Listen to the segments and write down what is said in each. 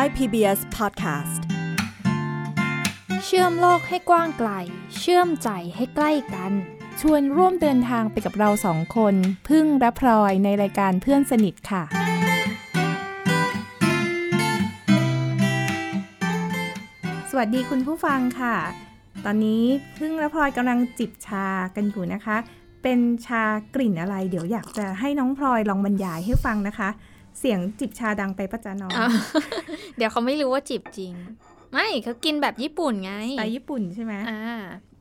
Thai PBS Podcast เชื่อมโลกให้กว้างไกล เชื่อมใจให้ใกล้กัน ชวนร่วมเดินทางไปกับเราสองคน พึ่งและพลอยในรายการเพื่อนสนิทค่ะ สวัสดีคุณผู้ฟังค่ะ ตอนนี้พึ่งและพลอยกำลังจิบชากันอยู่นะคะ เป็นชากลิ่นอะไร เดี๋ยวอยากจะให้น้องพลอยลองบรรยายให้ฟังนะคะ เสียงจิบชาดังไปประจาน้องอ้าวเดี๋ยวเขาไม่รู้ว่าจีบจริง ไม่เขากินแบบญี่ปุ่นไงสไตล์ญี่ปุ่นใช่ไหมอ่า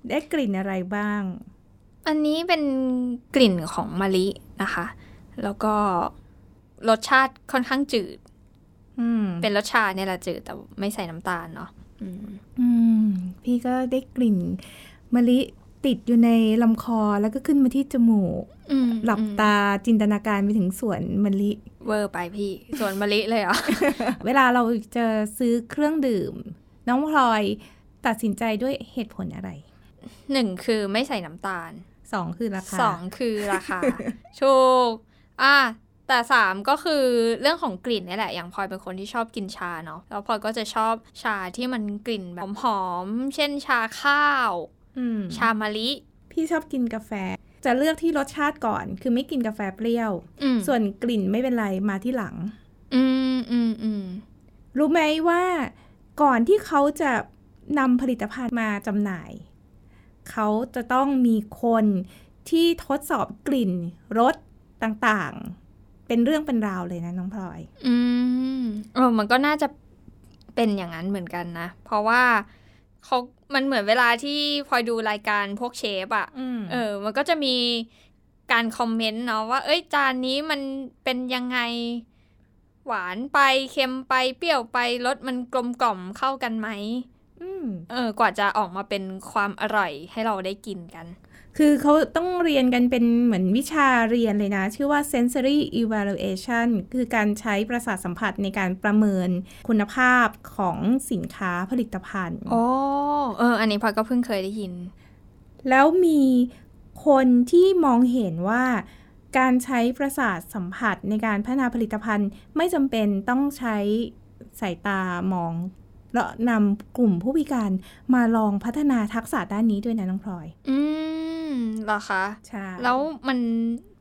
ได้กลิ่นอะไรบ้าง อันนี้เป็นกลิ่นของมะลินะคะ แล้วก็รสชาติค่อนข้างจืดอืมเป็นรสชาเนี่ยแหละจืดแต่ไม่ใส่น้ำตาลเนาะอืมอืมพี่ก็ได้กลิ่นมะลิติดอยู่ในลำคอแล้วก็ขึ้นมาที่จมูกอืมหลับตาจินตนาการไปถึงสวนมะลิ เวอร์ไปพี่ส่วนมะลิเลยเหรอ เวลาเราจะซื้อเครื่องดื่ม น้องพลอยตัดสินใจด้วยเหตุผลอะไรหนึ่งคือไม่ใส่น้ำตาลสองคือราคาสองคือราคาถูกอะแต่สามก็คือเรื่องของกลิ่นนี่แหละ อย่างพลอยเป็นคนที่ชอบกินชาเนาะแล้วพลอยก็จะชอบชาที่มันกลิ่นแบบหอมๆเช่นชาข้าวอืมชามะลิ พี่ชอบกินกาแฟ จะเลือกที่รสชาติก่อน คือไม่กินกาแฟเปรี้ยวอืมส่วนกลิ่นไม่เป็นไรมาที่หลัง อืมอืมอืมรู้ไหมว่าก่อนที่เขาจะนำผลิตภัณฑ์มาจำหน่าย เขาจะต้องมีคนที่ทดสอบกลิ่นรสต่างๆ เป็นเรื่องเป็นราวเลยนะน้องพลอย อืมเออมันก็น่าจะเป็นอย่างนั้นเหมือนกันนะ เพราะว่า เขามันเหมือนเวลาที่พลอยดูรายการพวกเชฟอะอืมเออ มันก็จะมีการคอมเมนต์เนาะว่า เอ้ย จานนี้มันเป็นยังไง หวานไปเค็มไปเปรี้ยวไปรสมันกลมกล่อมเข้ากันไหมอืมเออ กว่าจะออกมาเป็นความอร่อยให้เราได้กินกัน คือเขาต้องเรียนกันเป็นเหมือนวิชาเรียนเลยนะ ชื่อว่า sensory evaluation คือการใช้ประสาทสัมผัสในการประเมินคุณภาพของสินค้าผลิตภัณฑ์โอ้เออ อันนี้พลอยก็เพิ่งเคยได้ยิน แล้วมีคนที่มองเห็นว่าการใช้ประสาทสัมผัสในการพัฒนาผลิตภัณฑ์ ไม่จำเป็นต้องใช้สายตามอง แล้วนำกลุ่มผู้พิการมาลองพัฒนาทักษะด้านนี้ด้วยนะน้องพลอย อืมเหรอคะใช่แล้วมัน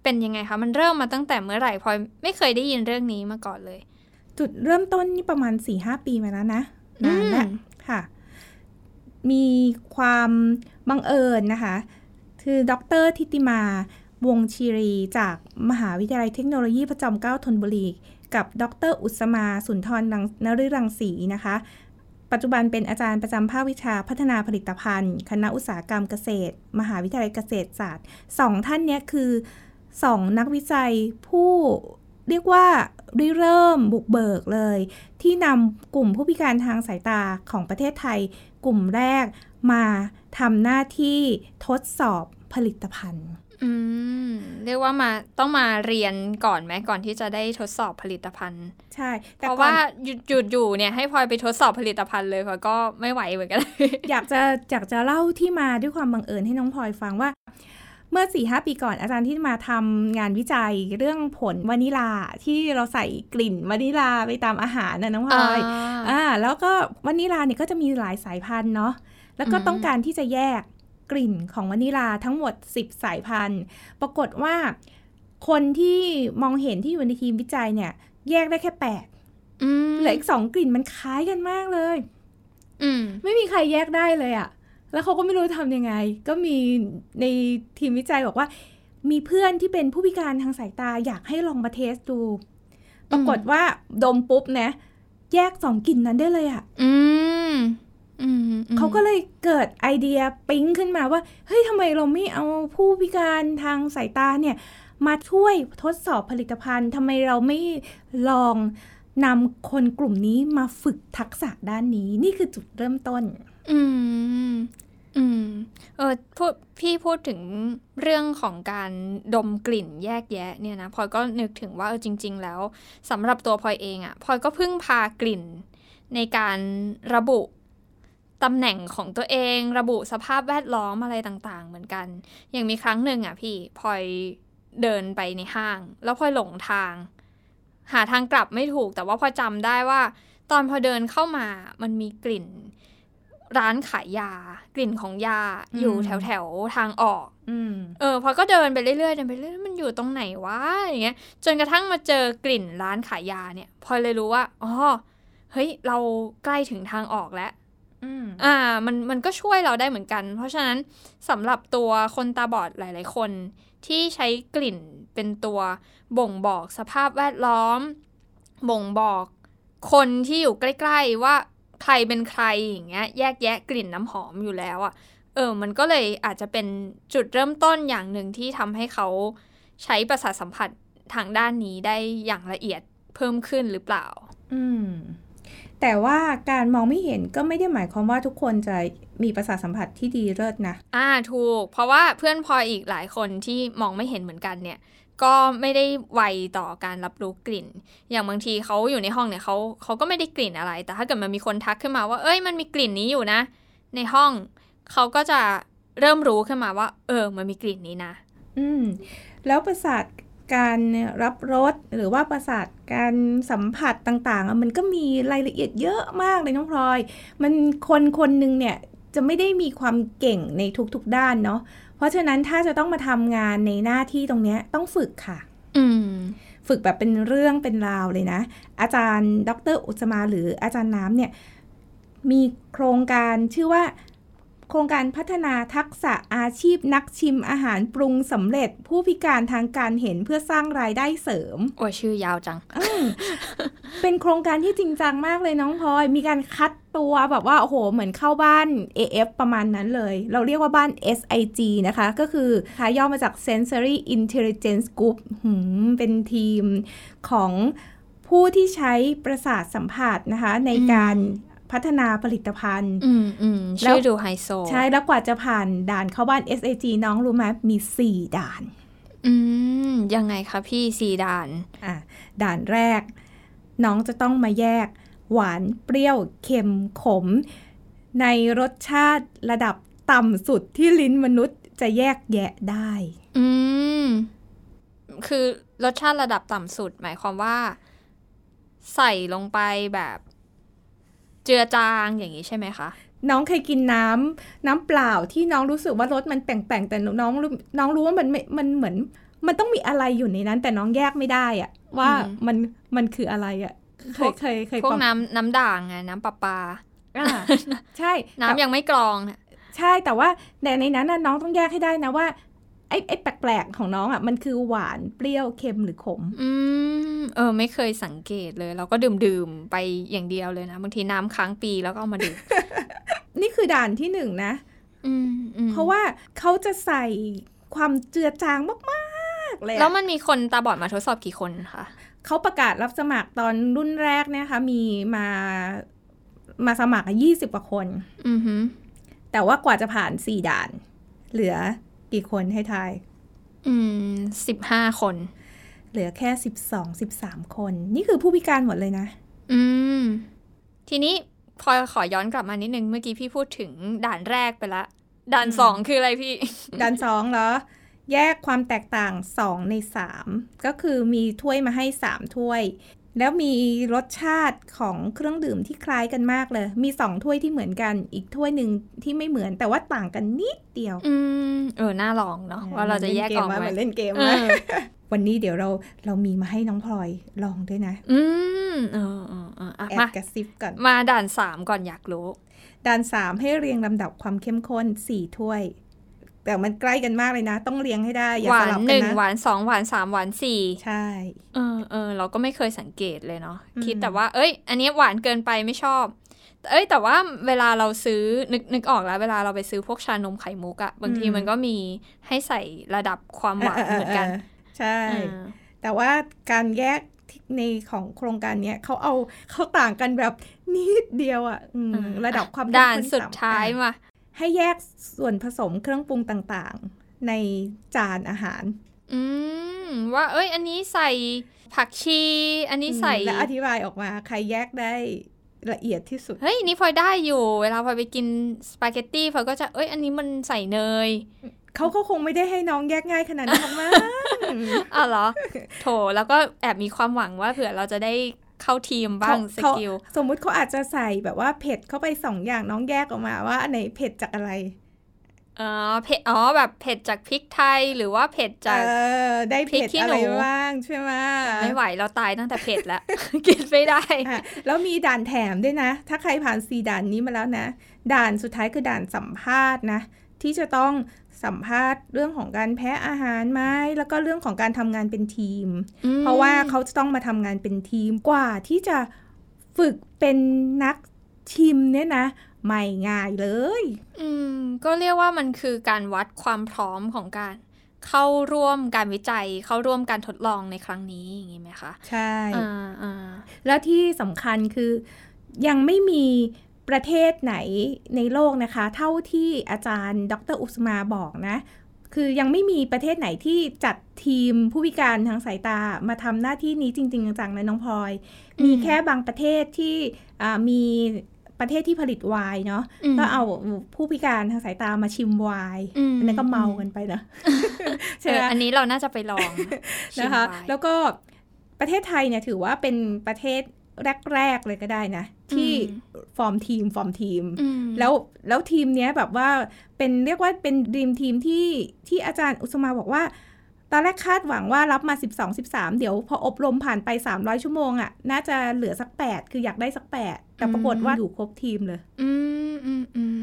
เป็นยังไงคะ มันเริ่มมาตั้งแต่เมื่อไหร่พลอยไม่เคยได้ยินเรื่องนี้มาก่อนเลย จุดเริ่มต้นนี่ประมาณ4-5ปีมาแล้วนะนานแล้วอืมค่ะ มีความบังเอิญนะคะ คือดรทิติมาวงชีรีจากมหาวิทยาลัยเทคโนโลยีพระจอมเกล้าธนบุรีกับ ดร อุสมา สุนทรนังนฤรังสีนะคะ ปัจจุบันเป็นอาจารย์ประจำภาควิชาพัฒนาผลิตภัณฑ์ คณะอุตสาหกรรมเกษตร มหาวิทยาลัยเกษตรศาสตร์สองท่านนี้คือสองนักวิจัยผู้เรียกว่าริเริ่มบุกเบิกเลย ที่นำกลุ่มผู้พิการทางสายตาของประเทศไทย กลุ่มแรกมาทำหน้าที่ทดสอบผลิตภัณฑ์ อืมเรียกว่ามาต้องมาเรียนก่อนไหมก่อนที่จะได้ทดสอบผลิตภัณฑ์ ใช่เพแต่ราะก่อนว่าหยุดหยุดอยู่เนี่ยให้พลอยไปทดสอบผลิตภัณฑ์เลยพลอยก็ไม่ไหวเหมือนกันอยากจะอยากจะเล่าที่มาด้วยความบังเอิญให้น้องพลอยฟังว่า เมื่อ4ีหปีก่อนอาจารย์ที่มาทำงานวิจัยเรื่องผลวานิลาที่เราใส่กลิ่นวานิลาไปตามอาหารนะน้องพลอยอ่าแล้วก็วานิลาเนี่ยก็จะมีหลายสายพันธุ์เนาะแล้วก็อืมต้องการที่จะแยก กลิ่นของวานิลาทั้งหมด 10 สายพันธุ์ ปรากฏว่าคนที่มองเห็นที่อยู่ในทีมวิจัยเนี่ย แยกได้แค่แปดอืมเหลืออีกสองกลิ่นมันคล้ายกันมากเลยอืมไม่มีใครแยกได้เลยอะแล้วเขาก็ไม่รู้ทำยังไง ก็มีในทีมวิจัยบอกว่า มีเพื่อนที่เป็นผู้พิการทางสายตาอยากให้ลองมาเทสดู ปรากฏว่าดมปุ๊บนะ แยกสองกลิ่นนั้นได้เลยอะอืมอืมอืม เขาก็เลยเกิดไอเดียปิ๊งขึ้นมาว่า เฮ้ยทำไมเราไม่เอาผู้พิการทางสายตาเนี่ย มาช่วยทดสอบผลิตภัณฑ์ทำไมเราไม่ลองนำคนกลุ่มนี้มาฝึกทักษะด้านนี้ นี่คือจุดเริ่มต้น อืม อืม เออพูดพี่พูดถึงเรื่องของการดมกลิ่นแยกแยะเนี่ยนะพลอยก็นึกถึงว่าเออจริง ๆ แล้วสำหรับตัวพลอยเองอะ่ะพลอยก็เพิ่งพากลิ่นในการระบุ ตำแหน่งของตัวเองระบุสภาพแวดล้อมอะไรต่างๆ เหมือนกัน อย่างมีครั้งหนึ่งอะพี่พลอยเดินไปในห้าง แล้วพลอยหลงทาง หาทางกลับไม่ถูก แต่ว่าพลอยจำได้ว่า ตอนพอเดินเข้ามามันมีกลิ่น ร้านขายยา กลิ่นของยาอยู่แถวแถวๆทางออกอืมเออพอก็เดินไปเรื่อยๆเดินไปเรื่อยๆมันอยู่ตรงไหนวะอย่างเงี้ย จนกระทั่งมาเจอกลิ่นร้านขายยาเนี่ยพอเลยรู้ว่าอ๋อเฮ้ย เราใกล้ถึงทางออกแล้ว อืมอ่า มันมันก็ช่วยเราได้เหมือนกัน เพราะฉะนั้นสำหรับตัวคนตาบอดหลาย ๆ คนที่ใช้กลิ่นเป็นตัวบ่งบอกสภาพแวดล้อม บ่งบอกคนที่อยู่ใกล้ ๆ ว่าใครเป็นใครอย่างเงี้ย แยกแยะกลิ่นน้ำหอมอยู่แล้วอะ่ะ เออ มันก็เลยอาจจะเป็นจุดเริ่มต้นอย่างหนึ่งที่ทำให้เขาใช้ประสาทสัมผัสทางด้านนี้ได้อย่างละเอียดเพิ่มขึ้นหรือเปล่า อืม แต่ว่าการมองไม่เห็นก็ไม่ได้หมายความว่าทุกคนจะมีประสาทสัมผัสที่ดีเลิศนะ อ่าถูก เพราะว่าเพื่อนพลอยอีกหลายคนที่มองไม่เห็นเหมือนกันเนี่ย ก็ไม่ได้ไวต่อการรับรู้กลิ่น อย่างบางทีเขาอยู่ในห้องเนี่ยเขาเขาก็ไม่ได้กลิ่นอะไร แต่ถ้าเกิดมันมีคนทักขึ้นมาว่า เอ้ยมันมีกลิ่นนี้อยู่นะ ในห้องเขาก็จะเริ่มรู้ขึ้นมาว่า เออ มันมีกลิ่นนี้นะ อืม แล้วประสาท การรับรสหรือว่าประสาทการสัมผัสต่างๆอะมันก็มีรายละเอียดเยอะมากเลยน้องพลอย มันคนคนหนึ่งเนี่ยจะไม่ได้มีความเก่งในทุกๆด้านเนาะ เพราะฉะนั้นถ้าจะต้องมาทำงานในหน้าที่ตรงเนี้ยต้องฝึกค่ะ อืมฝึกแบบเป็นเรื่องเป็นราวเลยนะ อาจารย์ ดร อุตสมาหรืออาจารย์น้ำเนี่ย มีโครงการชื่อว่า โครงการพัฒนาทักษะอาชีพนักชิมอาหารปรุงสำเร็จผู้พิการทางการเห็นเพื่อสร้างรายได้เสริม โอ้ยชื่อยาวจัง เป็นโครงการที่จริงจังมากเลยน้องพลอย มีการคัดตัวแบบว่า โอ้โห เหมือนเข้าบ้าน AF ประมาณนั้นเลย เราเรียกว่าบ้าน SIG นะคะ ก็คือคาย่อมาจาก Sensory Intelligence Group หืมเป็นทีมของผู้ที่ใช้ประสาทสัมผัสนะคะในการ พัฒนาผลิตภัณฑ์อืมอืมแล้วชื่อดูไฮโซ ใช่แล้วกว่าจะผ่านด่านเข้าบ้าน SIG น้องรู้ไหมมี4ด่าน อืม ยังไงคะพี่สีด่าน อะ ด่านแรก น้องจะต้องมาแยก หวานเปรี้ยวเค็มขม ในรสชาติระดับต่ำสุดที่ลิ้นมนุษย์จะแยกแยะได้ อืม คือรสชาติระดับต่ำสุด หมายความว่า ใส่ลงไปแบบ เจือจางอย่างนี้ใช่ไหมคะ น้องเคยกินน้ำน้ำเปล่าที่น้องรู้สึกว่ารสมันแปลงๆแต่น้องรู้น้องรู้ว่ามันไม่มันเหมือน มันต้องมีอะไรอยู่ในนั้น แต่น้องแยกไม่ได้อะว่าอืมมันมันคืออะไรอะเคยเคยเคยพวกประน้ำน้ำด่างไงน้ำประปาอ่าใช่ น้ำแต่ยังไม่กรองน่ะใช่แต่ว่าในในนั้นน่ะน้องต้องแยกให้ได้นะว่า ไอ้ไอ้แปลกๆของน้องอะมันคือหวานเปรี้ยวเค็มหรือขม อืมเออ ไม่เคยสังเกตเลย เราก็ดื่มดื่มๆไปอย่างเดียวเลยนะ บางทีน้ำค้างปีแล้วก็เอามาดื่ม นี่คือด่านที่หนึ่งนะอืมอืมเพราะว่าเขาจะใส่ความเจือจางมากๆเลยอะแล้วมันมีคนตาบอดมาทดสอบกี่คนคะเขาประกาศรับสมัครตอนรุ่นแรกเนี่ยค่ะมีมามาสมัครยี่สิบกว่าคนอือหือแต่ว่ากว่าจะผ่านสี่ด่าน เหลือ กี่คนให้ทาย อืมสิบห้าคน เหลือแค่สิบสองสิบสามคน นี่คือผู้พิการหมดเลยนะ อืม ทีนี้พลอยขอย้อนกลับมานิดนึง เมื่อกี้พี่พูดถึงด่านแรกไปละ ด่านอืมสองคืออะไรพี่ ด่านสองเหรอ แยกความแตกต่าง2ใน3ก็คือมีถ้วยมาให้3ถ้วย แล้วมีรสชาติของเครื่องดื่มที่คล้ายกันมากเลย มี2ถ้วยที่เหมือนกัน อีกถ้วยหนึ่งที่ไม่เหมือนแต่ว่าต่างกันนิดเดียว อืมเออ น่าลองเนาะว่าเราจะแยกออกเหไหมมือนเล่นเกมเอไหมอวันนี้เดี๋ยวเราเรามีมาให้น้องพลอยลองด้วยนะ อืมเออเออเอออะแอบมากระซิบก่อน มาด่านสามก่อนอยากรู้ ด่าน3ให้เรียงลำดับความเข้มข้น4ถ้วย แต่มันใกล้กันมากเลยนะ ต้องเรียงให้ได้อย่าหสวานลับหกันึ่นงนะหวานสองหวานสามหวานสี่ใช่ เออเออเราก็ไม่เคยสังเกตเลยเนาะอืมคิดแต่ว่า เอ้ย อันนี้หวานเกินไปไม่ชอบ เอ้ย แต่ว่าเวลาเราซื้อนึกนึกออกแล้ว เวลาเราไปซื้อพวกชานมไข่มุกอะบางทีมันก็มีให้ใส่ระดับความหวานเหมือนกัน ใช่อ่าแต่ว่าการแยกที่ในของโครงการเนี้ยเขาเอาเขาต่างกันแบบนิดเดียวอะอืมอ่าระดับความด่านเข้มข้สุดต่ำท้ายอะมา ให้แยกส่วนผสมเครื่องปรุงต่างๆ ในจานอาหาร อืม ว่า เอ้ย อันนี้ใส่ผักชี อันนี้ใส่ และอธิบายออกมา ใครแยกได้ละเอียดที่สุด เฮ้ย นี่พลอยได้อยู่ เวลาพลอยไปกินสปาเกตตี้พลอยก็จะ เอ้ย อันนี้มันใส่เนยเขาเขาคงไม่ได้ให้น้องแยกง่ายขนาดนั้นหรอกมั้งอ้าวเหรอ โถ แล้วก็แอบมีความหวังว่าเผื่อเราจะได้ค เข้าทีมบ้างสเขากิลสมมุติเขาอาจจะใส่แบบว่าเผ็ดเข้าไปสองอย่างน้องแยกออกมาว่าอันไหนเผ็ดจากอะไรอ๋อเผ็ดอ๋อแบบเผ็ดจากพริกไทยหรือว่าเผ็ดจากเออได้เผ็ดพริกขี้อะไรหนูบ้างใช่ไหมไม่ไหวเราตายตั้งแต่เผ็ดแล้วกินไม่ได้อะแล้วมีด่านแถมด้วยนะ ถ้าใครผ่านสีด่านนี้มาแล้วนะ ด่านสุดท้ายคือด่านสัมภาษณ์นะ ที่จะต้องสัมภาษณ์เรื่องของการแพ้อาหารไหมแล้วก็เรื่องของการทำงานเป็นทีมอืมเพราะว่าเขาจะต้องมาทำงานเป็นทีมกว่าที่จะฝึกเป็นนักชิมเนี่ยนะไม่ง่ายเลย อืม ก็เรียกว่ามันคือการวัดความพร้อมของการ เข้าร่วมการวิจัย เข้าร่วมการทดลองในครั้งนี้อย่างนี้ไหมคะ ใช่อ่าอ่าแล้วที่สำคัญคือยังไม่มี ประเทศไหนในโลกนะคะ เท่าที่อาจารย์ ดรอุสมาบอกนะ คือยังไม่มีประเทศไหนที่จัดทีมผู้พิการทางสายตามาทำหน้าที่นี้จริง ๆ จังๆนะน้องพลอย มีแค่บางประเทศที่อ่ามีประเทศที่ผลิตไวน์เนาะมก็เอาผู้พิการทางสายตามาชิมไวน์อืมอันนั้นก็เมากันไปนะใช่เอไหอมอันนี้เราน่าจะไปลองชิมนะคะไปแล้วก็ประเทศไทยเนี่ยถือว่าเป็นประเทศ แรก ๆ เลยก็ได้นะ ที่ฟอร์มทีมฟอร์มทีมอืมแล้วแล้วทีมเนี้ยแบบว่าเป็นเรียกว่าเป็นดีมทีมที่ที่อาจารย์อุสมาบอกว่า ตอนแรกคาดหวังว่ารับมา 12 13 เดี๋ยวพออบรมผ่านไป 300 ชั่วโมงอะ่ะ น่าจะเหลือสัก 8 คืออยากได้สัก 8 แต่ปรากฏว่าอยู่ครบทีมเลย อืมอืมอืม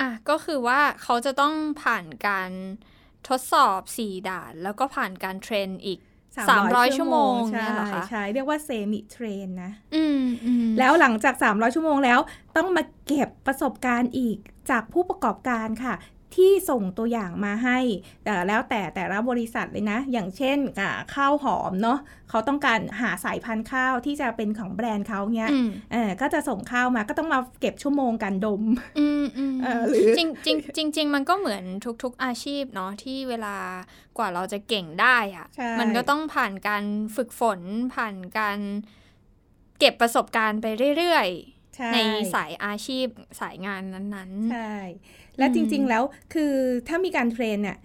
อะก็คือว่าเขาจะต้องผ่านการทดสอบสี่ด่าน แล้วก็ผ่านการ train อีก 300ชั่วโมงใช่เนี่ยเหรอคะใช่เรียกว่า semi-train นะอืมอืมแล้วหลังจาก 300 ชั่วโมงแล้ว ต้องมาเก็บประสบการณ์อีกจากผู้ประกอบการค่ะ ที่ส่งตัวอย่างมาให้แต่แล้วแต่แต่ละบริษัทเลยนะ อย่างเช่นอ่าข้าวหอมเนาะเขาต้องการหาสายพันธุ์ข้าวที่จะเป็นของแบรนด์เขาเนี้ยอืมเออก็จะส่งข้าวมาก็ต้องมาเก็บชั่วโมงการดมอืมอืมเออหรือจริงจริงจริงจริงๆมันก็เหมือนทุกๆอาชีพเนาะที่เวลากว่าเราจะเก่งได้อะใช่มันก็ต้องผ่านการฝึกฝนผ่านการเก็บประสบการณ์ไปเรื่อยใช่ๆ ในสายอาชีพสายงานนั้นใช่ และจริงๆแล้วคือถ้ามีการเทรนเนี่ย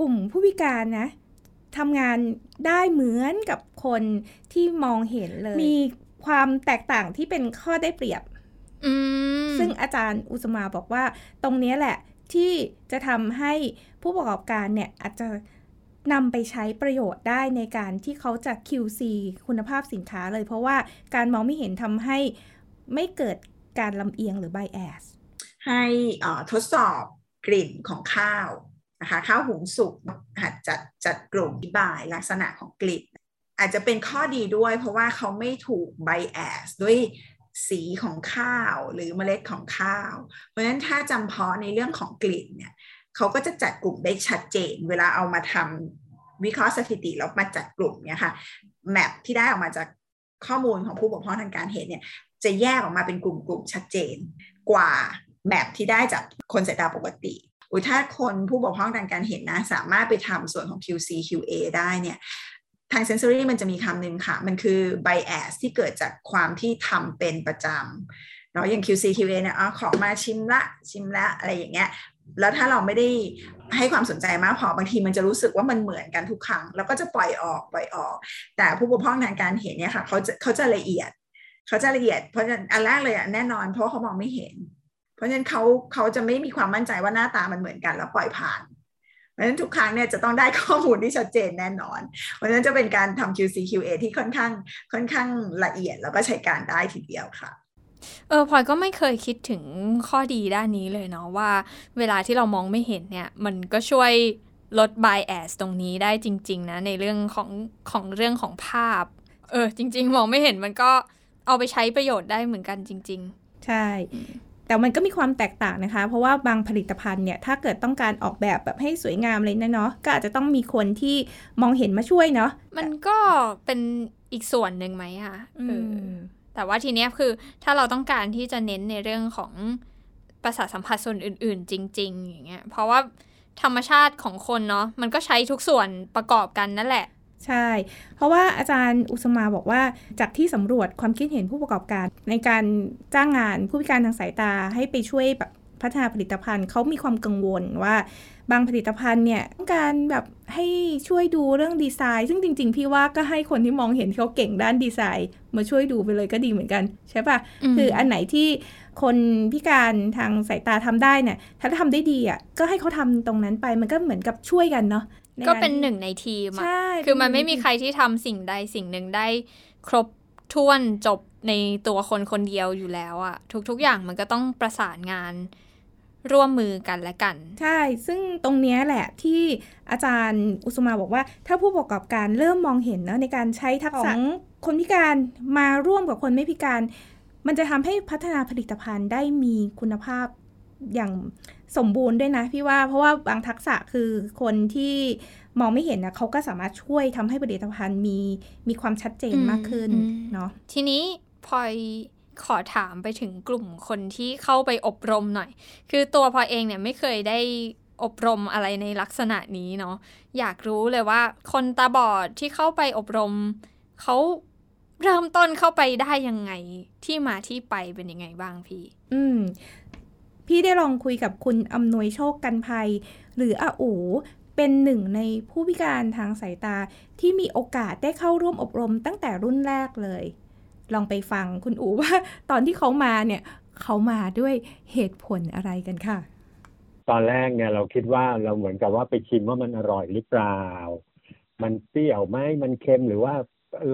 กลุ่มผู้พิการนะทำงานได้เหมือนกับคนที่มองเห็นเลย มีความแตกต่างที่เป็นข้อได้เปรียบๆอืมซึ่งอาจารย์อุสมาบอกว่า ตรงเนี้ยแหละที่จะทำให้ผู้ประกอบการเนี่ยอาจจะนำไปใช้ประโยชน์ได้ในการที่เขาจะ QC คุณภาพสินค้าเลย เพราะว่าการมองไม่เห็นทำให้ ไม่เกิดการลำเอียงหรือ bias ให้ทดสอบกลิ่นของข้าวนะคะข้าวหุงสุกหัดจัดจัดกลุ่มอธิบายลักษณะของกลิ่น อาจจะเป็นข้อดีด้วยเพราะว่าเขาไม่ถูกไบแอสด้วยสีของข้าวหรือเมล็ดของข้าว เพราะฉะนั้นถ้าจำเพาะในเรื่องของกลิ่นเนี่ยเขาก็จะจัดกลุ่มได้ชัดเจน เวลาเอามาทำวิเคราะห์สถิติแล้วมาจัดกลุ่มเนี่ยค่ะแมปที่ได้ออกมาจากข้อมูลของผู้บกพร่องทางการเห็นเนี่ย จะแยกออกมาเป็นกลุ่มๆชัดเจน กว่าแมปที่ได้จากคนสายตาปกติอุถ้าคนผู้บกพร่องทางการเห็นนะ สามารถไปทำส่วนของ QC QA ได้เนี่ยทาง sensory มันจะมีคำหนึ่งค่ะ มันคือ bias ที่เกิดจากความที่ทำเป็นประจำเนาะอย่าง QC QA เนี่ยอ๋อของมาชิมละชิมละอะไรอย่างเงี้ยแล้วถ้าเราไม่ได้ให้ความสนใจมากพอบางทีมันจะรู้สึกว่ามันเหมือนกันทุกครั้ง แล้วก็จะปล่อยออกปล่อยออก แต่ผู้บกพร่องทางการเห็นเนี่ยค่ะเขาจะเขาจะละเอียด เขาจะละเอียดเพราะฉะนั้นอันแรกเลยอะแน่นอนเพราะเขามองไม่เห็น เพราะฉะนั้นเขาเขาจะไม่มีความมั่นใจว่าหน้าตามันเหมือนกันแล้วปล่อยผ่าน เพราะฉะนั้นทุกครั้งเนี่ยจะต้องได้ข้อมูลที่ชัดเจนแน่นอน เพราะฉะนั้นจะเป็นการทำ QC QA ที่ค่อนข้างค่อนข้างละเอียดแล้วก็ใช้การได้ทีเดียวค่ะเออพลอยก็ไม่เคยคิดถึงข้อดีด้านนี้เลยเนาะว่า เวลาที่เรามองไม่เห็นเนี่ย มันก็ช่วยลด bias ตรงนี้ได้จริง ๆ นะ ในเรื่องของของเรื่องของภาพ เออ จริง ๆ มองไม่เห็นมันก็ เอาไปใช้ประโยชน์ได้เหมือนกันจริงใช่ แต่มันก็มีความแตกต่างนะคะ เพราะว่าบางผลิตภัณฑ์เนี่ย ถ้าเกิดต้องการออกแบบแบบให้สวยงามเลยนะเนาะก็อาจจะต้องมีคนที่มองเห็นมาช่วยเนาะๆมันก็เป็นอีกส่วนหนึ่งไหมคะเออือมแต่ว่าทีเนี้ยคือถ้าเราต้องการที่จะเน้นในเรื่องของประสาทสัมผัสส่วนอื่น ๆ จริง ๆ อย่างเงี้ยเพราะว่าธรรมชาติของคนเนาะมันก็ใช้ทุกส่วนประกอบกันนั่นแหละ ใช่ เพราะว่าอาจารย์อุสมาบอกว่าจากที่สำรวจความคิดเห็นผู้ประกอบการ ในการจ้างงานผู้พิการทางสายตาให้ไปช่วยแบบพัฒนาผลิตภัณฑ์เขามีความกังวลว่าบางผลิตภัณฑ์เนี่ยต้องการแบบให้ช่วยดูเรื่องดีไซน์ ซึ่งจริง ๆ พี่ว่าก็ให้คนที่มองเห็นเขาเก่งด้านดีไซน์ มาช่วยดูไปเลยก็ดีเหมือนกัน ใช่ปะอืมคืออันไหนที่คนพิการทางสายตาทำได้เนี่ยถ้าทำได้ดีอะก็ให้เขาทำตรงนั้นไปมันก็เหมือนกับช่วยกันเนาะใก็เป็นารที่หนึ่งในทีมอะใช่คือมันไม่มีใครที่ทำสิ่งใดสิ่งหนึ่งได้ครบถ้วนจบในตัวคนคนเดียวอยู่แล้วอะทุกๆอย่างมันก็ต้องประสานงานร่วมมือกันและกัน ใช่ ซึ่งตรงเนี้ยแหละที่อาจารย์อุสมาบอกว่า ถ้าผู้ประกอบการเริ่มมองเห็นเนอะในการใช้ทักษะของคนพิการมาร่วมกับคนไม่พิการ มันจะทำให้พัฒนาผลิตภัณฑ์ได้มีคุณภาพอย่าง สมบูรณ์ด้วยนะพี่ว่าเพราะว่าบางทักษะคือคนที่มองไม่เห็นนะเขาก็สามารถช่วยทำให้ผลิตภัณฑ์มีมีความชัดเจนมากขึ้นอืมเนาะทีนี้พลอยขอถามไปถึงกลุ่มคนที่เข้าไปอบรมหน่อย คือตัวพลอยเองเนี่ยไม่เคยได้อบรมอะไรในลักษณะนี้เนาะอยากรู้เลยว่า คนตาบอดที่เข้าไปอบรมเขาเริ่มต้นเข้าไปได้ยังไงที่มาที่ไปเป็นยังไงบ้างพี่ อืม พี่ได้ลองคุยกับคุณอำนวยโชคกันภัย หรืออาอูเป็นหนึ่งในผู้พิการทางสายตาที่มีโอกาสได้เข้าร่วมอบรมตั้งแต่รุ่นแรกเลย ลองไปฟังคุณอูว่าตอนที่เขามาเนี่ยเขามาด้วยเหตุผลอะไรกันค่ะ ตอนแรกเนี่ยเราคิดว่าเราเหมือนกับว่าไปชิมว่ามันอร่อยหรือเปล่า มันเปรี้ยวไหมมันเค็มหรือว่า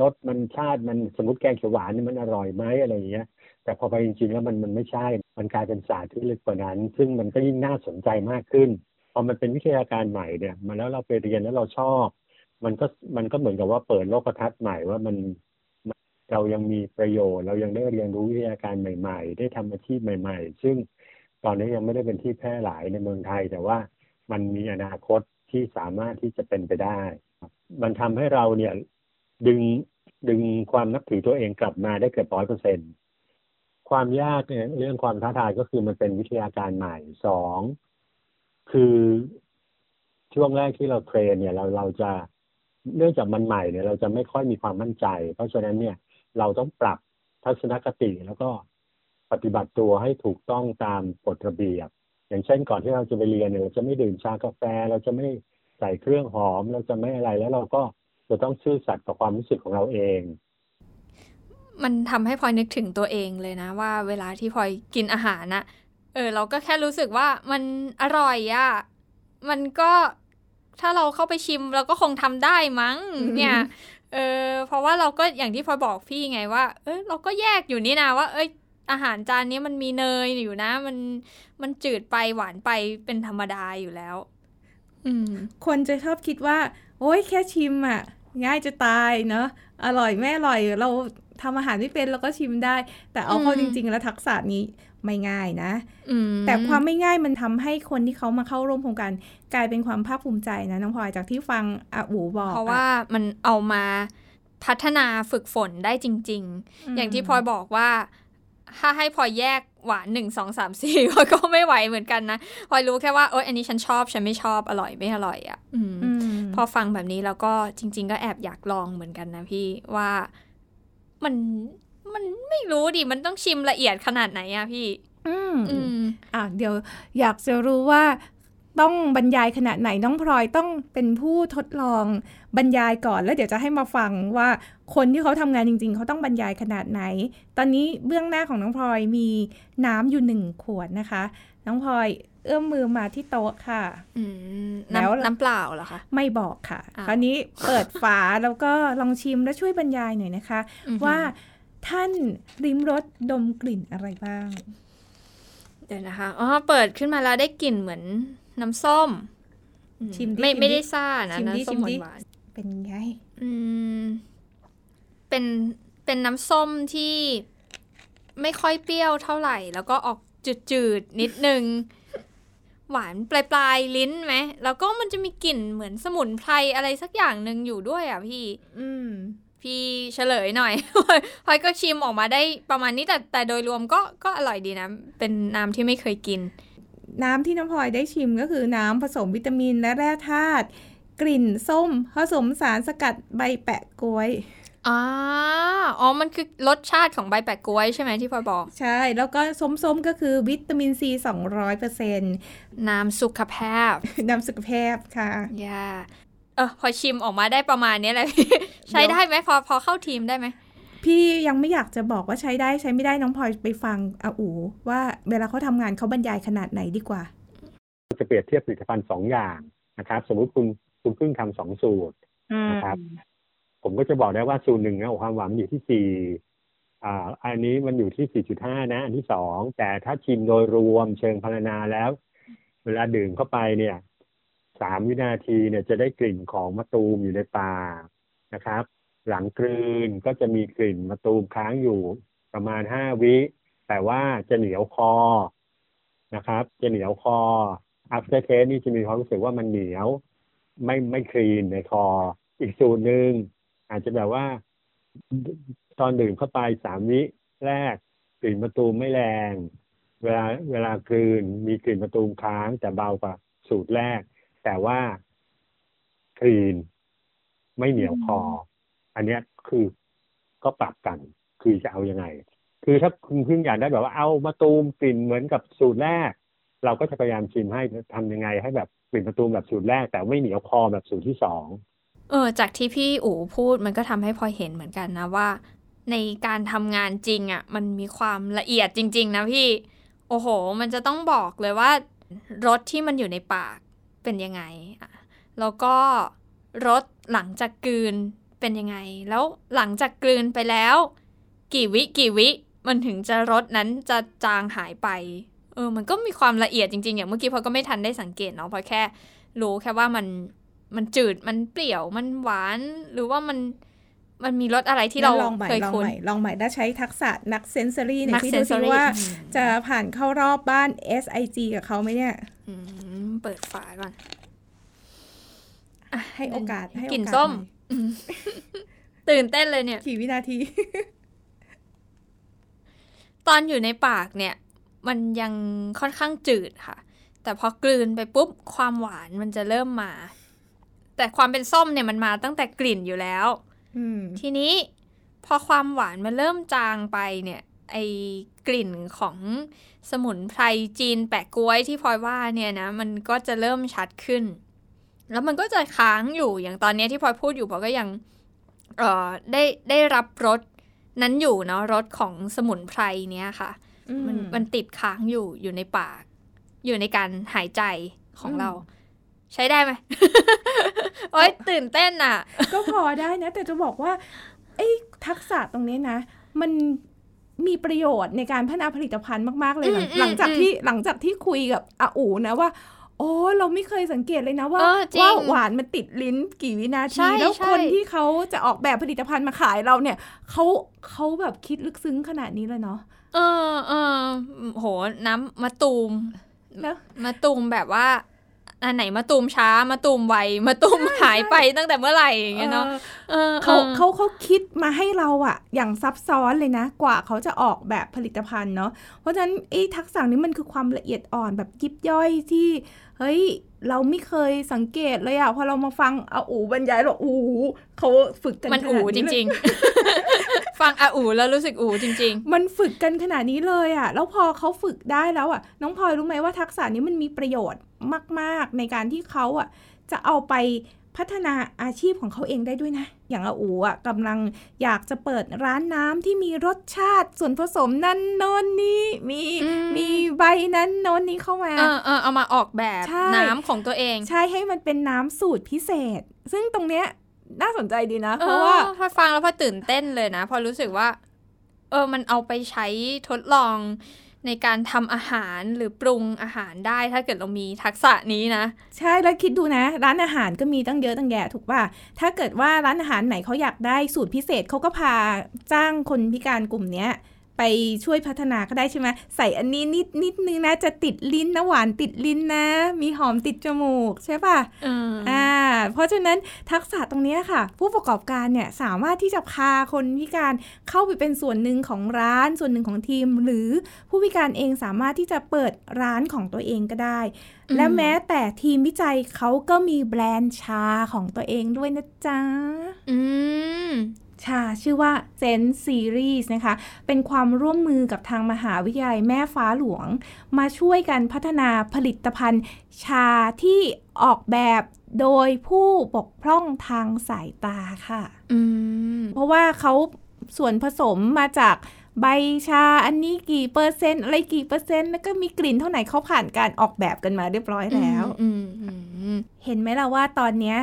รสมันชาติมันสมมติแกงเขียวหวานนี่มันอร่อยไหมอะไรอย่างเงี้ย แต่พอไปจริงๆแล้วมันมันไม่ใช่ มันกลายเป็นศาสตร์ที่ลึกกว่านั้น ซึ่งมันก็ยิ่งน่าสนใจมากขึ้น พอมันเป็นวิทยาการใหม่เนี่ยมาแล้วเราไปเรียนแล้วเราชอบ มันก็มันก็เหมือนกับว่าเปิดโลกทัศน์ใหม่ว่ามันเรายังมีประโยชน์ เรายังได้เรียนรู้วิทยาการใหม่ ๆ ได้ทำอาชีพใหม่ ๆ ซึ่งตอนนี้ยังไม่ได้เป็นที่แพร่หลายในเมืองไทย แต่ว่ามันมีอนาคตที่สามารถที่จะเป็นไปได้ มันทำให้เราเนี่ยดึงดึงความนับถือตัวเองกลับมาได้เกือบร้อยเปอร์เซ็น ความยากเนี่ยเรื่องความท้าทายก็คือมันเป็นวิทยาการใหม่สองคือช่วงแรกที่เราเทรนเนี่ยเราเราจะเนื่องจากมันใหม่เนี่ย เราจะไม่ค่อยมีความมั่นใจ เพราะฉะนั้นเนี่ย เราต้องปรับทัศนคติแล้วก็ปฏิบัติตัวให้ถูกต้องตามกฎระเบียบ อย่างเช่นก่อนที่เราจะไปเรียนเนี่ยเราจะไม่ดื่มชากาแฟ เราจะไม่ใส่เครื่องหอม เราจะไม่อะไรแล้วเราก็จะต้องซื่อสัตย์ต่อความรู้สึกของเราเอง มันทำให้พลอยนึกถึงตัวเองเลยนะว่าเวลาที่พลอยกินอาหารนะเออเราก็แค่รู้สึกว่ามันอร่อยอะมันก็ถ้าเราเข้าไปชิมเราก็คงทำได้มั้ง เนี่ยเออเพราะว่าเราก็อย่างที่พลอยบอกพี่ไงว่า เออเราก็แยกอยู่นี่นะว่า เอ้ยอาหารจานนี้มันมีเนยอยู่นะ มันมันจืดไปหวานไปเป็นธรรมดาอยู่แล้วคนจะชอบคิดว่า โอ้ยแค่ชิมอะ ง่ายจะตายเนาะอร่อยไม่อร่อยเรา ทำอาหารไม่เป็นเราก็ชิมได้ แต่เอาเข้าอืจมริง ๆ แล้วทักษะนี้ไม่ง่ายนะอืมแต่ความไม่ง่ายมันทำให้คนที่เขามาเข้าร่วมโครงการกลายเป็นความภาคภูมิใจนะน้องพลอยจากที่ฟังอาอูบอก เพราะว่ามันเอามาพัฒนาฝึกฝนได้จริงมๆอย่างที่พลอยบอกว่าถ้าให้พลอยแยกหวานหนึ่งสองสามสี่พลอยก็ไม่ไหวเหมือนกันนะพลอยรู้แค่ว่าเอออันนี้ฉันชอบฉันไม่ชอบอร่อยไม่อร่อยอะ่ะอืมอืมพอฟังแบบนี้แล้วก็จริง ๆ ก็แอบอยากลองเหมือนกันนะพี่ว่า มันมันไม่รู้ดิ มันต้องชิมละเอียดขนาดไหนอะพี่ อืมอืมอะเดี๋ยวอยากจะรู้ว่าต้องบรรยายขนาดไหนน้องพลอยต้องเป็นผู้ทดลองบรรยายก่อน แล้วเดี๋ยวจะให้มาฟังว่าคนที่เขาทำงานจริง ๆ เขาต้องบรรยายขนาดไหน ตอนนี้เบื้องหน้าของน้องพลอยมีน้ำอยู่หนึ่งขวดนะคะ น้องพลอย เอื้อมมือมาที่โต๊ะค่ะอืมแล้วน้ำน้ำเปล่าเหรอคะไม่บอกค่ะอะ คราวนี้เปิดฝาแล้วก็ลองชิมแล้วช่วยบรรยายหน่อยนะคะอือหือว่าท่านริมรสดมกลิ่นอะไรบ้าง เดี๋ยวนะคะอ๋อเปิดขึ้นมาแล้วได้กลิ่นเหมือนน้ำส้มอืชิมดิไม่ชิมดิไม่ได้ซ่านะชิมดิน้ำส้ชิมมดิหวานเป็นไงๆอืมเป็นเป็นน้ำส้มที่ไม่ค่อยเปรี้ยวเท่าไหร่ แล้วก็ออกจืดๆนิดนึง หวานปลายปลายๆลิ้นไหม แล้วก็มันจะมีกลิ่นเหมือนสมุนไพรอะไรสักอย่างหนึ่งอยู่ด้วยอะพี่ อืม พี่เฉลยหน่อยพลอยก็ชิมออกมาได้ประมาณนี้แต่แต่โดยรวมก็ก็อร่อยดีนะ เป็นน้ำที่ไม่เคยกิน น้ำที่น้องพลอยได้ชิมก็คือน้ำผสมวิตามินและแร่ธาตุกลิ่นส้ม ผสมสารสกัดใบแปะกล้วย อ่าอ๋อ มันคือรสชาติของใบแปะกล้วยใช่ไหมที่พลอยบอก ใช่ แล้วก็ส้มๆ ก็คือวิตามินซี200%เน้ำสุขภาพนำสุขภาพค่ะย่าเออพอชิมออกมาได้ประมาณนี้แหละใช้ได้ไหมพอพอเข้าทีมได้ไหมพี่ยังไม่อยากจะบอกว่าใช้ได้ใช้ไม่ได้น้องพลอยไปฟังอาอูว่าเวลาเขาทำงานเขาบรรยายขนาดไหนดีกว่า จะเปรียบเทียบผลิตภัณฑ์สองอย่างนะครับ สมมุติคุณคุณเพิ่งทำสองสูตรนะครับ ผมก็จะบอกได้ว่าสูตรหนึ่งนะความหวานมันอยู่ที่สี่อ่าอันนี้มันอยู่ที่สี่จุดห้านะ อันที่สองแต่ถ้าชิมโดยรวมเชิงพรรณนาแล้ว เวลาดื่มเข้าไปเนี่ยสามวินาทีเนี่ยจะได้กลิ่นของมะตูมอยู่ในปากนะครับ หลังกลืนก็จะมีกลิ่นมะตูมค้างอยู่ประมาณห้าวิ แต่ว่าจะเหนียวคอนะครับ จะเหนียวคอ after taste นี่จะมีความรู้สึกว่ามันเหนียว ไม่ไม่คลีนในคอ อีกสูตรหนึ่ง อาจจะแบบว่า ตอนดื่มเข้าไปสามวิแรกกลิ่นมะตูมไม่แรง เวลาเวลากลืนมีกลิ่นมะตูมค้าง แต่เบากว่าสูตรแรก แต่ว่าคลีนไม่เหนียวคอ อันเนี้ยคือก็ปรับกัน คือจะเอายังไง คือถ้าคุณเพิ่งอยากได้แบบว่าเอามะตูมกลิ่นเหมือนกับสูตรแรก เราก็จะพยายามชิมให้ทำยังไง ให้แบบกลิ่นมะตูมแบบสูตรแรก แต่ไม่เหนียวคอแบบสูตรที่สอง เออ จากที่พี่อู๋พูดมันก็ทำให้พลอยเห็นเหมือนกันนะว่า ในการทำงานจริงอะ่ะ มันมีความละเอียดจริง ๆ นะพี่ โอ้โห มันจะต้องบอกเลยว่ารสที่มันอยู่ในปากเป็นยังไง แล้วก็รสหลังจากกลืนเป็นยังไง แล้วหลังจากกลืนไปแล้ว กี่วิกี่วิมันถึงจะรสนั้นจะจางหายไป เออ มันก็มีความละเอียดจริงๆ อย่างเมื่อกี้พอก็ไม่ทันได้สังเกตเนาะพอแค่รู้แค่ว่ามัน มันจืดมันเปรี้ยวมันหวาน หรือว่ามันมันมีรสอะไรที่เราลองใหม่เคยลองคุ้นใหม่ลองใหม่ได้ใช้ทักษะนักเซนเซอรี่เนี่นัยกที่ดูซิ sensory ว่าอืมจะผ่านเข้ารอบบ้าน SIG กับเขาไหมเนี่ยอืมเปิดฝาก่อนให้โอกาสให้โอกาสกลิ่นส้มหน่อยอืมตื่นเต้นเลยเนี่ย กี่วินาที ตอนอยู่ในปากเนี่ย มันยังค่อนข้างจืดค่ะ แต่พอกลืนไปปุ๊บ ความหวานมันจะเริ่มมา แต่ความเป็นส้มเนี่ยมันมาตั้งแต่กลิ่นอยู่แล้วอืมทีนี้พอความหวานมันเริ่มจางไปเนี่ย ไอกลิ่นของสมุนไพรจีนแปะกล้วยที่พลอยว่าเนี่ยนะ มันก็จะเริ่มชัดขึ้น แล้วมันก็จะค้างอยู่อย่างตอนเนี้ยที่พลอยพูดอยู่พลอยก็ยังเอ่อได้ได้รับรสนั้นอยู่เนาะรสของสมุนไพรเนี้ยค่ะ มันมันติดค้างอยู่อยู่ในปาก อยู่ในการหายใจของเรา ใช้ได้ไหม โอ๊ยตื่นเต้นอะ ก็พอได้นะ แต่จะบอกว่าไอ้ทักษะตรงนี้นะ มันมีประโยชน์ในการพัฒนาผลิตภัณฑ์มาก ๆ เลย หลังอืมอืมหลังจากอืมที่หลังจากที่คุยกับอาอูนะว่า โอ้เราไม่เคยสังเกตเลยนะว่าเออจริงว่าหวานมันติดลิ้นกี่วินาใช่ที แล้วใช่คนที่เขาจะออกแบบผลิตภัณฑ์มาขายเราเนี่ยเขาเขาแบบคิดลึกซึ้งขนาดนี้เลยเนาะเออเออโหน้ำมะตูมแล้วมะตูมแบบว่า อันไหนมะตูมช้ามะตูมไวมะตูมหายไปตั้งแต่เมื่อไหร่อย่างเงี้ยเนาะเออเขาออเขาเขาคิดมาให้เราอะอย่างซับซ้อนเลยนะ กว่าเขาจะออกแบบผลิตภัณฑ์เนาะเพราะฉะนั้นไอ้ทักษะนี้มันคือความละเอียดอ่อนแบบยิบย่อยที่เฮ้ยเราไม่เคยสังเกตเลยอะพอเรามาฟังอาอูบรรยายหรอกอูเขาฝึกกันมันขอูนาดจนี้เลยริงๆ ฟังอาอูแล้วรู้สึกอูจริงมันฝึกกันขนาดนี้เลยอะแล้วพอเขาฝึกได้แล้วอะน้องพลอยรู้ไหมว่าทักษะนี้มันมีประโยชน์มาก ๆ ในการที่เขาอะจะเอาไปพัฒนาอาชีพของเขาเองได้ด้วยนะ อย่างอาอูอะกำลังอยากจะเปิดร้านน้ำที่มีรสชาติส่วนผสมนั่นโน้นนี่มีอืมมีใบนั้นโน้นนี้เข้ามาๆเออเออเอามาออกแบบใช่น้ำของตัวเอง ใช่ให้มันเป็นน้ำสูตรพิเศษ ซึ่งตรงเนี้ย น่าสนใจดีนะเอเพราะอว่าพอฟังแล้วพอตื่นเต้นเลยนะ พอรู้สึกว่า เออมันเอาไปใช้ทดลองในการทำอาหารหรือปรุงอาหารได้ถ้าเกิดเรามีทักษะนี้นะ ใช่แล้วคิดดูนะ ร้านอาหารก็มีตั้งเยอะตั้งแยะถูกป่ะ ถ้าเกิดว่าร้านอาหารไหนเขาอยากได้สูตรพิเศษเขาก็พาจ้างคนพิการกลุ่มเนี้ย ไปช่วยพัฒนาก็ได้ใช่ไหมใส่อันนี้นิดนิดนึงนะจะติดลิ้นนะหวานติดลิ้นนะ มีหอมติดจมูกใช่ป่ะเอออ่าเพราะฉะนั้นทักษะตรงเนี้ยค่ะ ผู้ประกอบการเนี่ยสามารถที่จะพาคนพิการเข้าไปเป็นส่วนหนึ่งของร้านส่วนหนึ่งของทีม หรือผู้พิการเองสามารถที่จะเปิดร้านของตัวเองก็ได้ และแม้แต่ทีมวิจัยเขาก็มีแบรนด์ชาของตัวเองด้วยนะจ๊ะอืม ชาชื่อว่า Sense Series นะคะ เป็นความร่วมมือกับทางมหาวิทยาลัยแม่ฟ้าหลวง มาช่วยกันพัฒนาผลิตภัณฑ์ ชาที่ออกแบบโดยผู้บกพร่องทางสายตาค่ะ อืม เพราะว่าเขาส่วนผสมมาจากใบชาอันนี้กี่เปอร์เซ็นต์อะไรกี่เปอร์เซ็นต์แล้วก็มีกลิ่นเท่าไหร่เขาผ่านการออกแบบกันมาเรียบร้อยแล้วอืมอืมอืมเห็นไหมล่ะว่าตอนเนี้ย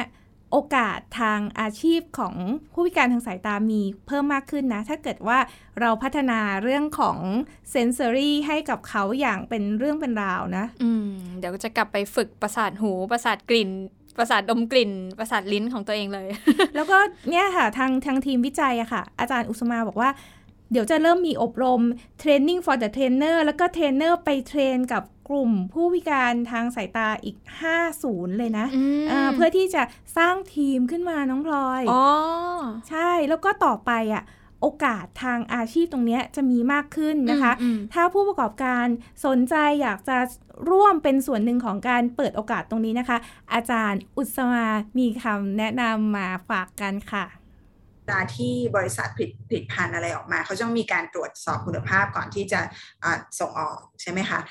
โอกาสทางอาชีพของผู้พิการทางสายตามีเพิ่มมากขึ้นนะ ถ้าเกิดว่าเราพัฒนาเรื่องของ sensory ให้กับเขาอย่างเป็นเรื่องเป็นราวนะ อืม เดี๋ยวก็จะกลับไปฝึกประสาทหู ประสาทกลิ่นประสาทดมกลิ่น ประสาทลิ้นของตัวเองเลย แล้วก็เนี่ยค่ะ ทางทางทีมวิจัยอะค่ะ อาจารย์อุสมาบอกว่า เดี๋ยวจะเริ่มมีอบรม training for the trainer แล้วก็เทรนเนอร์ไป train กับกลุ่มผู้พิการทางสายตาอีก 5 ศูนย์เลยนะอืมเอ่อเพื่อที่จะสร้างทีมขึ้นมาน้องพลอยอ๋อใช่แล้วก็ต่อไปอะโอกาสทางอาชีพตรงเนี้ยจะมีมากขึ้นนะคะอืมอืมถ้าผู้ประกอบการสนใจอยากจะร่วมเป็นส่วนหนึ่งของการเปิดโอกาสตรงนี้นะคะ อาจารย์อุตมามีคำแนะนำมาฝากกันค่ะ เวลาที่บริษัทผลิตผลิตภัณฑ์อะไรออกมา เขาจะต้องมีการตรวจสอบคุณภาพก่อนที่จะอ่าส่งออกใช่ไหมคะ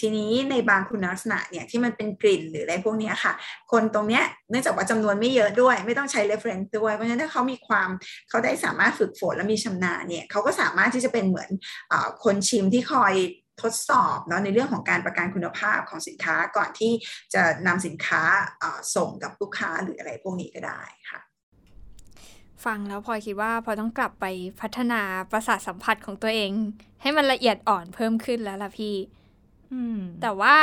ทีนี้ในบางคุณลักษณะเนี่ยที่มันเป็นกลิ่นหรืออะไรพวกนี้ค่ะ คนตรงเนี้ยเนื่องจากว่าจำนวนไม่เยอะด้วย ไม่ต้องใช้ reference ด้วย เพราะฉะนั้นถ้าเขามีความเขาได้สามารถฝึกฝนและมีชำนาญเนี่ยเขาก็สามารถที่จะเป็นเหมือนอคนชิมที่คอยทดสอบเนาะในเรื่องของการประกันคุณภาพของสินค้าก่อนที่จะนำสินค้าส่งกับลูกค้าหรืออะไรพวกนี้ก็ได้ค่ะ ฟังแล้วพลอยคิดว่าพลอยต้องกลับไปพัฒนาประสาทสัมผัสของตัวเอง ให้มันละเอียดอ่อนเพิ่มขึ้นแล้วล่ะพี่อืมแต่ว่า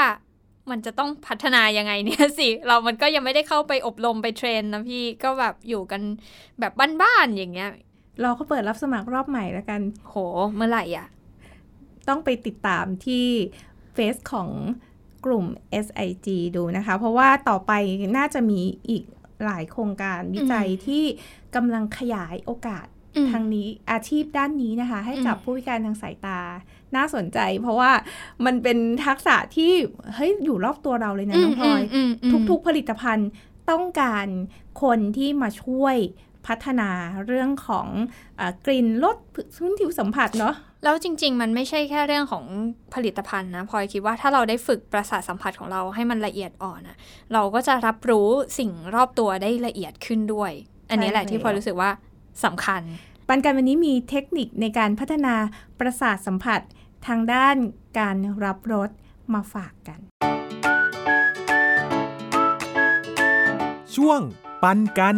มันจะต้องพัฒนายังไงเนี่ยสิ เรามันก็ยังไม่ได้เข้าไปอบรมไปเทรนนะพี่ก็แบบอยู่กันแบบบ้านๆอย่างเงี้ย เราก็เปิดรับสมัครรอบใหม่แล้วกัน โห เมื่อไหร่อะ ต้องไปติดตามที่เฟซของกลุ่ม SIG ดูนะคะ เพราะว่าต่อไปน่าจะมีอีก หลายโครงการวิจัยอืมที่กำลังขยายโอกาสอืมทางนี้อาชีพด้านนี้นะคะ ให้กับอืมผู้พิการทางสายตาน่าสนใจ เพราะว่ามันเป็นทักษะที่เฮ้ยอยู่รอบตัวเราเลยนะน้องพลอยมอืมทุกๆผลิตภัณฑ์ต้องการคนที่มาช่วยพัฒนาเรื่องของเออกลิ่นลดพื้นผิวสัมผัสเนาะ แล้วจริง ๆ มันไม่ใช่แค่เรื่องของผลิตภัณฑ์นะพลอยคิดว่าถ้าเราได้ฝึกประสาทสัมผัสของเราให้มันละเอียดอ่อนอะเราก็จะรับรู้สิ่งรอบตัวได้ละเอียดขึ้นด้วย อันนี้แหละใช่ที่พลอยรู้สึกว่าสำคัญ ปันกันวันนี้มีเทคนิคในการพัฒนาประสาทสัมผัสทางด้านการรับรสมาฝากกัน ช่วงปันกัน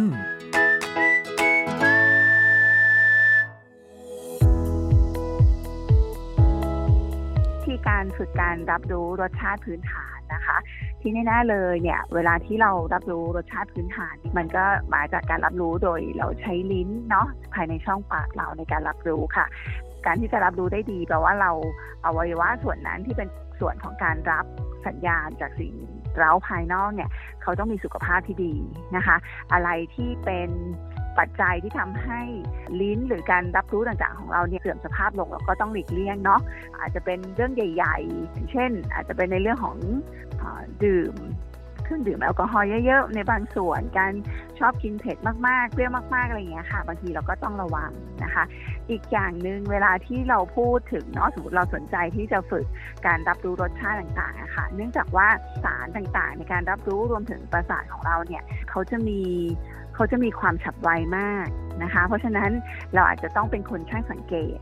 การฝึกการรับรู้รสชาติพื้นฐานนะคะ ที่แน่ๆเลยเนี่ย เวลาที่เรารับรู้รสชาติพื้นฐาน มันก็มาจากการรับรู้โดยเราใช้ลิ้นเนาะภายในช่องปากเราในการรับรู้ค่ะ การที่จะรับรู้ได้ดีแปลว่าเราอวัยวะส่วนนั้นที่เป็นส่วนของการรับสัญญาณจากสิ่งเร้าภายนอกเนี่ย เขาต้องมีสุขภาพที่ดีนะคะ อะไรที่เป็น ปัจจัยที่ทำให้ลิ้นหรือการรับรู้ต่างๆของเราเนี่ยเสื่อมสภาพลงเราก็ต้องหลีกเลี่ยงเนาะอาจจะเป็นเรื่องใหญ่ๆ เช่น อาจจะเป็นในเรื่องของอดื่มเครื่องดื่มแอลกอฮอล์เยอะๆ ในบางส่วนการชอบกินเผ็ดมากๆเปรี้ยวมากๆอะไรอย่างเงี้ยค่ะ บางทีเราก็ต้องระวังนะคะ อีกอย่างหนึ่งเวลาที่เราพูดถึงเนาะสมมติเราสนใจที่จะฝึกการรับรู้รสชาติต่างๆอะค่ะ เนื่องจากว่าสารต่างๆ ในการรับรู้รวมถึงประสาทของเราเนี่ยเขาจะมี เขาจะมีความฉับไวมากนะคะ เพราะฉะนั้นเราอาจจะต้องเป็นคนช่างสังเกต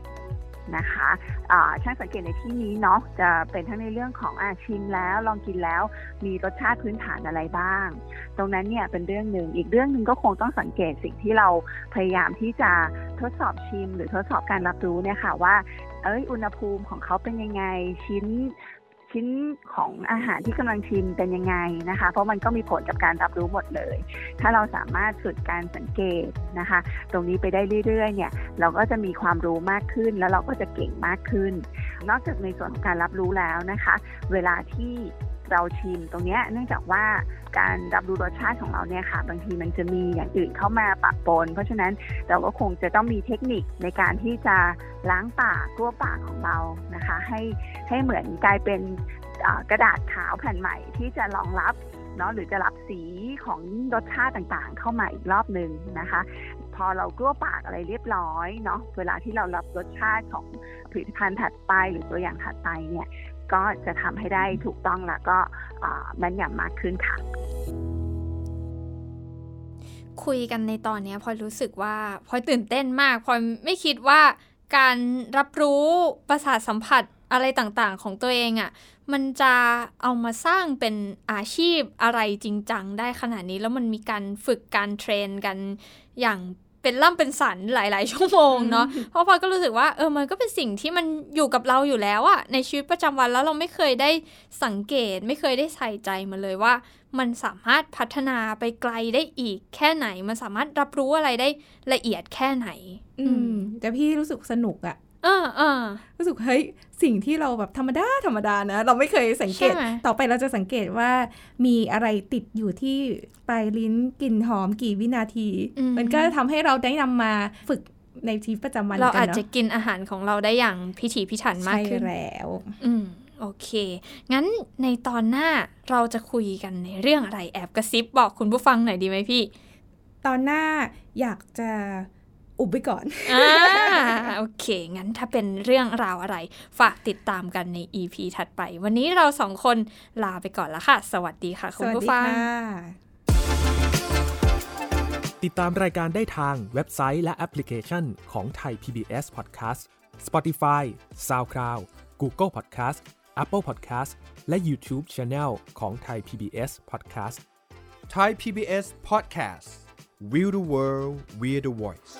นะคะช่างสังเกตในที่นี้เนาะจะเป็นทั้งในเรื่องของอาชิมแล้วลองกินแล้วมีรสชาติพื้นฐานอะไรบ้าง ตรงนั้นเนี่ยเป็นเรื่องหนึ่งอีกเรื่องหนึ่งก็คงต้องสังเกตสิ่งที่เราพยายามที่จะทดสอบชิม หรือทดสอบการรับรู้เนี่ยค่ะว่าเอ้ยอุณหภูมิของเขาเป็นยังไงชิ้น ชิ้นของอาหารที่กำลังชิมเป็นยังไงนะคะ เพราะมันก็มีผลกับการรับรู้หมดเลย ถ้าเราสามารถฝึกการสังเกตนะคะ ตรงนี้ไปได้เรื่อยๆเนี่ยเราก็จะมีความรู้มากขึ้น แล้วเราก็จะเก่งมากขึ้น นอกจากในส่วนของการรับรู้แล้วนะคะ เวลาที่ เราชิมตรงนี้เนื่องจากว่าการรับรู้รสชาติของเราเนี่ยค่ะ บางทีมันจะมีอย่างอื่นเข้ามาปะปน เพราะฉะนั้นเราก็คงจะต้องมีเทคนิคในการที่จะล้างปากตัวปากของเรานะคะ ให้ให้เหมือนกลายเป็นกระดาษขาวแผ่นใหม่ที่จะรองรับเนาะหรือจะรับสีของรสชาติต่างๆ เข้ามาอีกรอบหนึ่งนะคะ พอเรากลั้วปากอะไรเรียบร้อยเนาะเวลาที่เรารับรสชาติของผลิตภัณฑ์ถัดไปหรือตัวอย่างถัดไปเนี่ย ก็จะทำให้ได้ถูกต้องแล้วก็แม่นยำมากขึ้นค่ะ คุยกันในตอนนี้พอรู้สึกว่าพอตื่นเต้นมากพอไม่คิดว่าการรับรู้ประสาทสัมผัสอะไรต่างๆ ของตัวเองอะ่ะ มันจะเอามาสร้างเป็นอาชีพอะไรจริงจังได้ขนาดนี้ แล้วมันมีการฝึกการเทรนกันอย่าง เป็นล่ำเป็นสันหลาย ๆ ชั่วโมงเนาะเพราะพอก็รู้สึกว่าเออมันก็เป็นสิ่งที่มันอยู่กับเราอยู่แล้วอะในชีวิตประจำวันแล้วเราไม่เคยได้สังเกต ไม่เคยได้ใส่ใจมาเลยว่า มันสามารถพัฒนาไปไกลได้อีกแค่ไหน มันสามารถรับรู้อะไรได้ละเอียดแค่ไหน อืมแต่พี่รู้สึกสนุกอะเออเออรู้สึกเฮ้ยสิ่งที่เราแบบธรรมดาธรรมดานะ เราไม่เคยสังเกต ต่อไปเราจะสังเกตว่ามีอะไรติดอยู่ที่ปลายลิ้นกลิ่นหอมกี่วินาที มันก็ทำให้เราได้นำมาฝึกในชีวิตประจำวันเราอาจจะกินอาหารของเราได้อย่างพิถีพิถันมากขึ้นแล้ว อืมโอเค งั้นในตอนหน้าเราจะคุยกันในเรื่องอะไรแอบกระซิบบอกคุณผู้ฟังหน่อยดีไหมพี่ ตอนหน้าอยากจะ อุบไปก่อนอ่าโอเค งั้นถ้าเป็นเรื่องราวอะไร ฝากติดตามกันใน EP ถัดไป วันนี้เราสองคนลาไปก่อนแล้วค่ะ สวัสดีค่ะ คุณผู้ฟังติดตามรายการได้ทางเว็บไซต์และแอปพลิเคชันของไทย PBS Podcast Spotify SoundCloud Google Podcast Apple Podcast และ YouTube Channel ของไทย PBS Podcast Thai PBS Podcast We the World we're the Voice